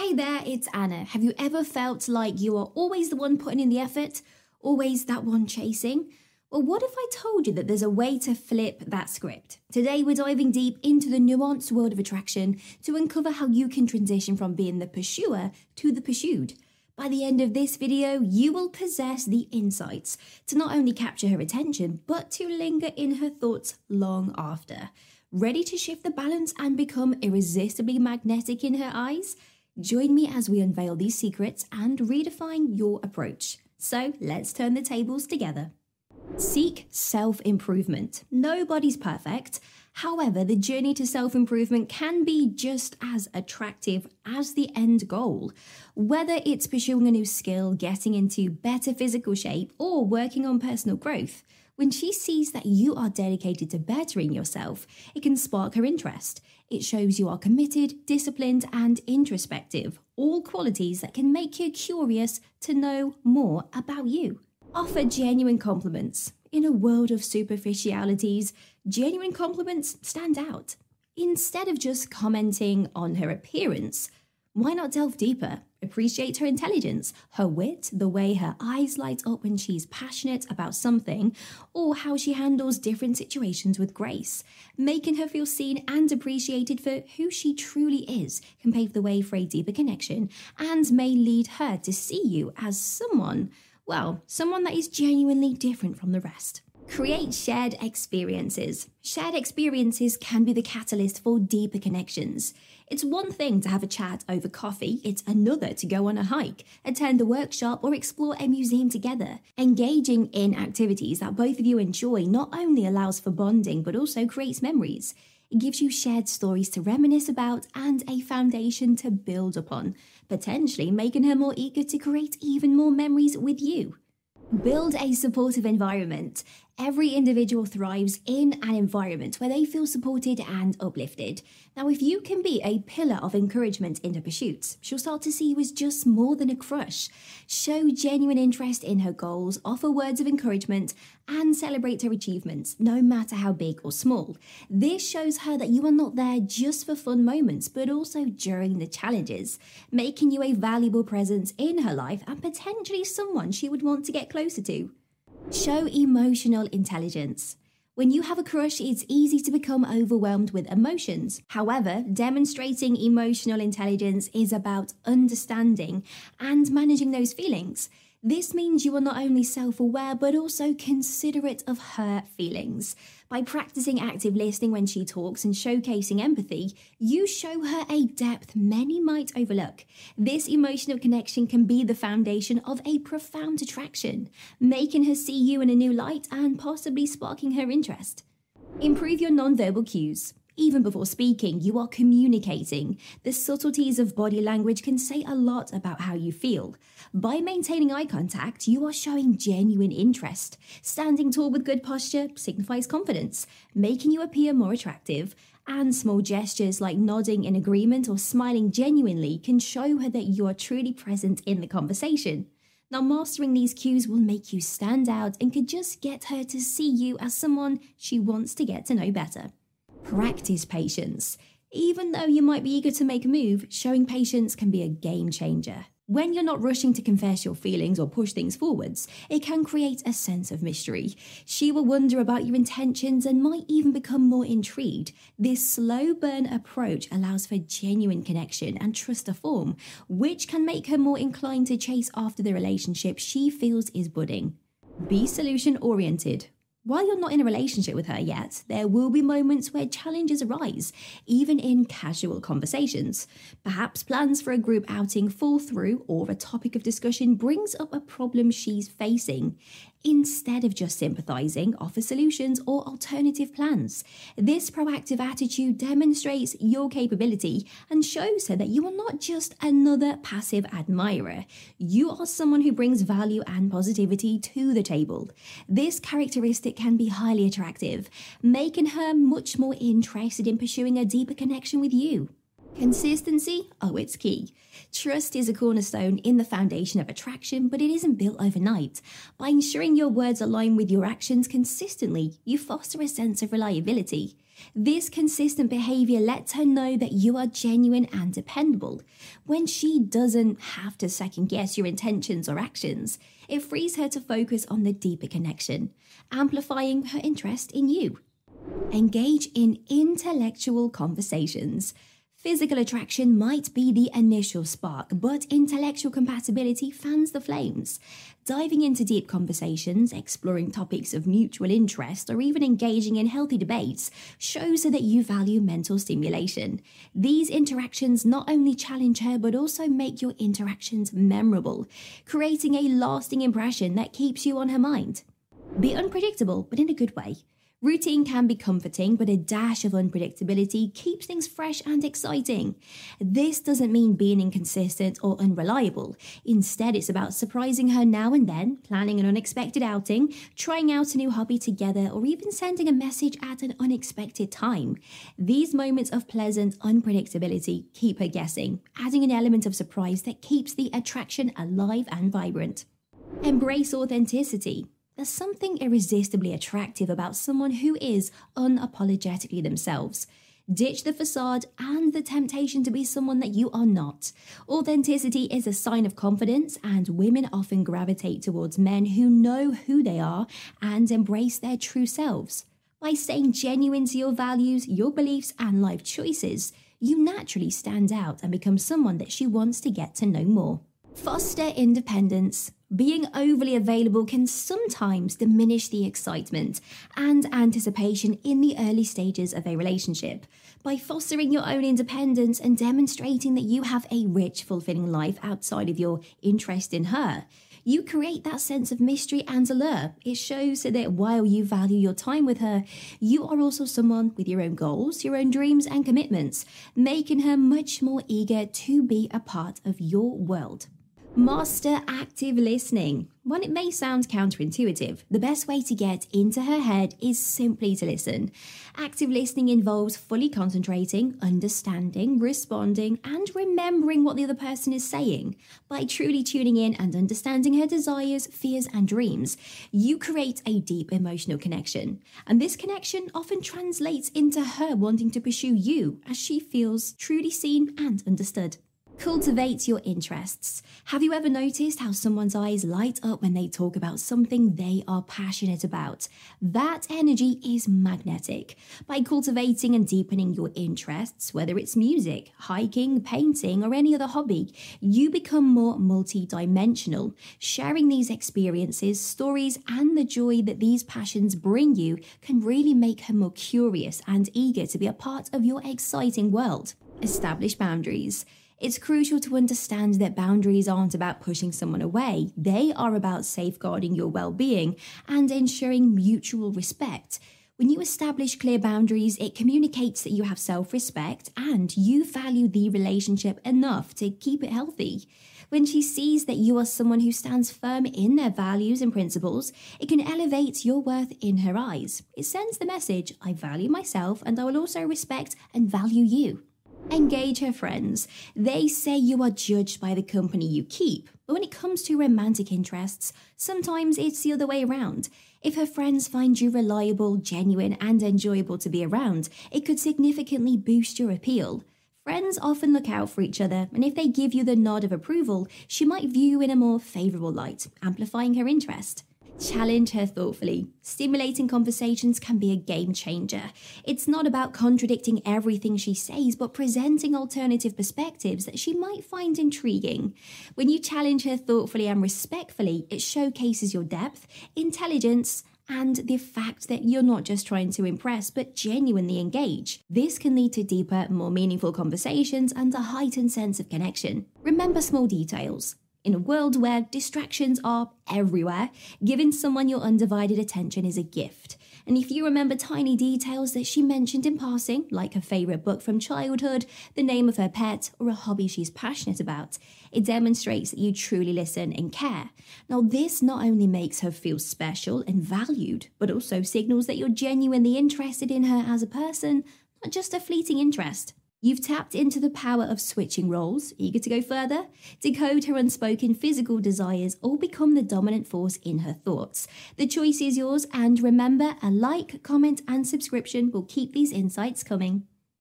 Hey there, it's Anna. Have you ever felt like you are always the one putting in the effort? Always that one chasing? Well, what if I told you that there's a way to flip that script? Today, we're diving deep into the nuanced world of attraction to uncover how you can transition from being the pursuer to the pursued. By the end of this video, you will possess the insights to not only capture her attention, but to linger in her thoughts long after. Ready to shift the balance and become irresistibly magnetic in her eyes? Join me as we unveil these secrets and redefine your approach. So let's turn the tables together. Seek self improvement. Nobody's perfect. However, the journey to self improvement can be just as attractive as the end goal. Whether it's pursuing a new skill, getting into better physical shape, or working on personal growth, when she sees that you are dedicated to bettering yourself, it can spark her interest. It shows you are committed, disciplined, and introspective, all qualities that can make you curious to know more about you. Offer genuine compliments. In a world of superficialities, genuine compliments stand out. Instead of just commenting on her appearance, why not delve deeper? Appreciate her intelligence, her wit, the way her eyes light up when she's passionate about something, or how she handles different situations with grace. Making her feel seen and appreciated for who she truly is can pave the way for a deeper connection and may lead her to see you as someone, well, someone that is genuinely different from the rest. Create shared experiences. Shared experiences can be the catalyst for deeper connections. It's one thing to have a chat over coffee, it's another to go on a hike, attend a workshop, or explore a museum together. Engaging in activities that both of you enjoy not only allows for bonding but also creates memories. It gives you shared stories to reminisce about and a foundation to build upon, potentially making her more eager to create even more memories with you. Build a supportive environment. Every individual thrives in an environment where they feel supported and uplifted. Now, if you can be a pillar of encouragement in her pursuits, she'll start to see you as just more than a crush. Show genuine interest in her goals, offer words of encouragement, and celebrate her achievements, no matter how big or small. This shows her that you are not there just for fun moments, but also during the challenges, making you a valuable presence in her life and potentially someone she would want to get closer to. Show emotional intelligence. When you have a crush, it's easy to become overwhelmed with emotions. However, demonstrating emotional intelligence is about understanding and managing those feelings. This means you are not only self aware, but also considerate of her feelings. By practicing active listening when she talks and showcasing empathy, you show her a depth many might overlook. This emotional connection can be the foundation of a profound attraction, making her see you in a new light and possibly sparking her interest. Improve your nonverbal cues. Even before speaking, you are communicating. The subtleties of body language can say a lot about how you feel. By maintaining eye contact, you are showing genuine interest. Standing tall with good posture signifies confidence, making you appear more attractive. And small gestures like nodding in agreement or smiling genuinely can show her that you are truly present in the conversation. Now, mastering these cues will make you stand out and could just get her to see you as someone she wants to get to know better. Practice patience. Even though you might be eager to make a move, showing patience can be a game changer. When you're not rushing to confess your feelings or push things forwards, it can create a sense of mystery. She will wonder about your intentions and might even become more intrigued. This slow burn approach allows for genuine connection and trust to form, which can make her more inclined to chase after the relationship she feels is budding. Be solution oriented. While you're not in a relationship with her yet, there will be moments where challenges arise, even in casual conversations. Perhaps plans for a group outing fall through, or a topic of discussion brings up a problem she's facing. Instead of just sympathizing, offer solutions or alternative plans. This proactive attitude demonstrates your capability and shows her that you are not just another passive admirer. You are someone who brings value and positivity to the table. This characteristic can be highly attractive, making her much more interested in pursuing a deeper connection with you. Consistency? Oh, it's key. Trust is a cornerstone in the foundation of attraction, but it isn't built overnight. By ensuring your words align with your actions consistently, you foster a sense of reliability. This consistent behavior lets her know that you are genuine and dependable. When she doesn't have to second guess your intentions or actions, it frees her to focus on the deeper connection, amplifying her interest in you. Engage in intellectual conversations. Physical attraction might be the initial spark, but intellectual compatibility fans the flames. Diving into deep conversations, exploring topics of mutual interest, or even engaging in healthy debates shows her that you value mental stimulation. These interactions not only challenge her, but also make your interactions memorable, creating a lasting impression that keeps you on her mind. Be unpredictable, but in a good way. Routine can be comforting, but a dash of unpredictability keeps things fresh and exciting. This doesn't mean being inconsistent or unreliable. Instead, it's about surprising her now and then, planning an unexpected outing, trying out a new hobby together, or even sending a message at an unexpected time. These moments of pleasant unpredictability keep her guessing, adding an element of surprise that keeps the attraction alive and vibrant. Embrace authenticity. There's something irresistibly attractive about someone who is unapologetically themselves. Ditch the facade and the temptation to be someone that you are not. Authenticity is a sign of confidence, and women often gravitate towards men who know who they are and embrace their true selves. By staying genuine to your values, your beliefs, and life choices, you naturally stand out and become someone that she wants to get to know more. Foster independence. Being overly available can sometimes diminish the excitement and anticipation in the early stages of a relationship. By fostering your own independence and demonstrating that you have a rich, fulfilling life outside of your interest in her, you create that sense of mystery and allure. It shows that while you value your time with her, you are also someone with your own goals, your own dreams, and commitments, making her much more eager to be a part of your world. Master active listening. While it may sound counterintuitive, the best way to get into her head is simply to listen. Active listening involves fully concentrating, understanding, responding, and remembering what the other person is saying. By truly tuning in and understanding her desires, fears, and dreams, you create a deep emotional connection. And this connection often translates into her wanting to pursue you as she feels truly seen and understood. Cultivate your interests. Have you ever noticed how someone's eyes light up when they talk about something they are passionate about? That energy is magnetic. By cultivating and deepening your interests, whether it's music, hiking, painting, or any other hobby, you become more multi-dimensional. Sharing these experiences, stories, and the joy that these passions bring you can really make her more curious and eager to be a part of your exciting world. Establish boundaries. It's crucial to understand that boundaries aren't about pushing someone away, they are about safeguarding your well being and ensuring mutual respect. When you establish clear boundaries, it communicates that you have self respect and you value the relationship enough to keep it healthy. When she sees that you are someone who stands firm in their values and principles, it can elevate your worth in her eyes. It sends the message I value myself and I will also respect and value you. Engage her friends. They say you are judged by the company you keep. But when it comes to romantic interests, sometimes it's the other way around. If her friends find you reliable, genuine, and enjoyable to be around, it could significantly boost your appeal. Friends often look out for each other, and if they give you the nod of approval, she might view you in a more favourable light, amplifying her interest. Challenge her thoughtfully. Stimulating conversations can be a game changer. It's not about contradicting everything she says, but presenting alternative perspectives that she might find intriguing. When you challenge her thoughtfully and respectfully, it showcases your depth, intelligence, and the fact that you're not just trying to impress, but genuinely engage. This can lead to deeper, more meaningful conversations and a heightened sense of connection. Remember small details. In a world where distractions are everywhere, giving someone your undivided attention is a gift. And if you remember tiny details that she mentioned in passing, like her favourite book from childhood, the name of her pet, or a hobby she's passionate about, it demonstrates that you truly listen and care. Now, this not only makes her feel special and valued, but also signals that you're genuinely interested in her as a person, not just a fleeting interest. You've tapped into the power of switching roles, eager to go further, decode her unspoken physical desires, or become the dominant force in her thoughts. The choice is yours, and remember a like, comment, and subscription will keep these insights coming.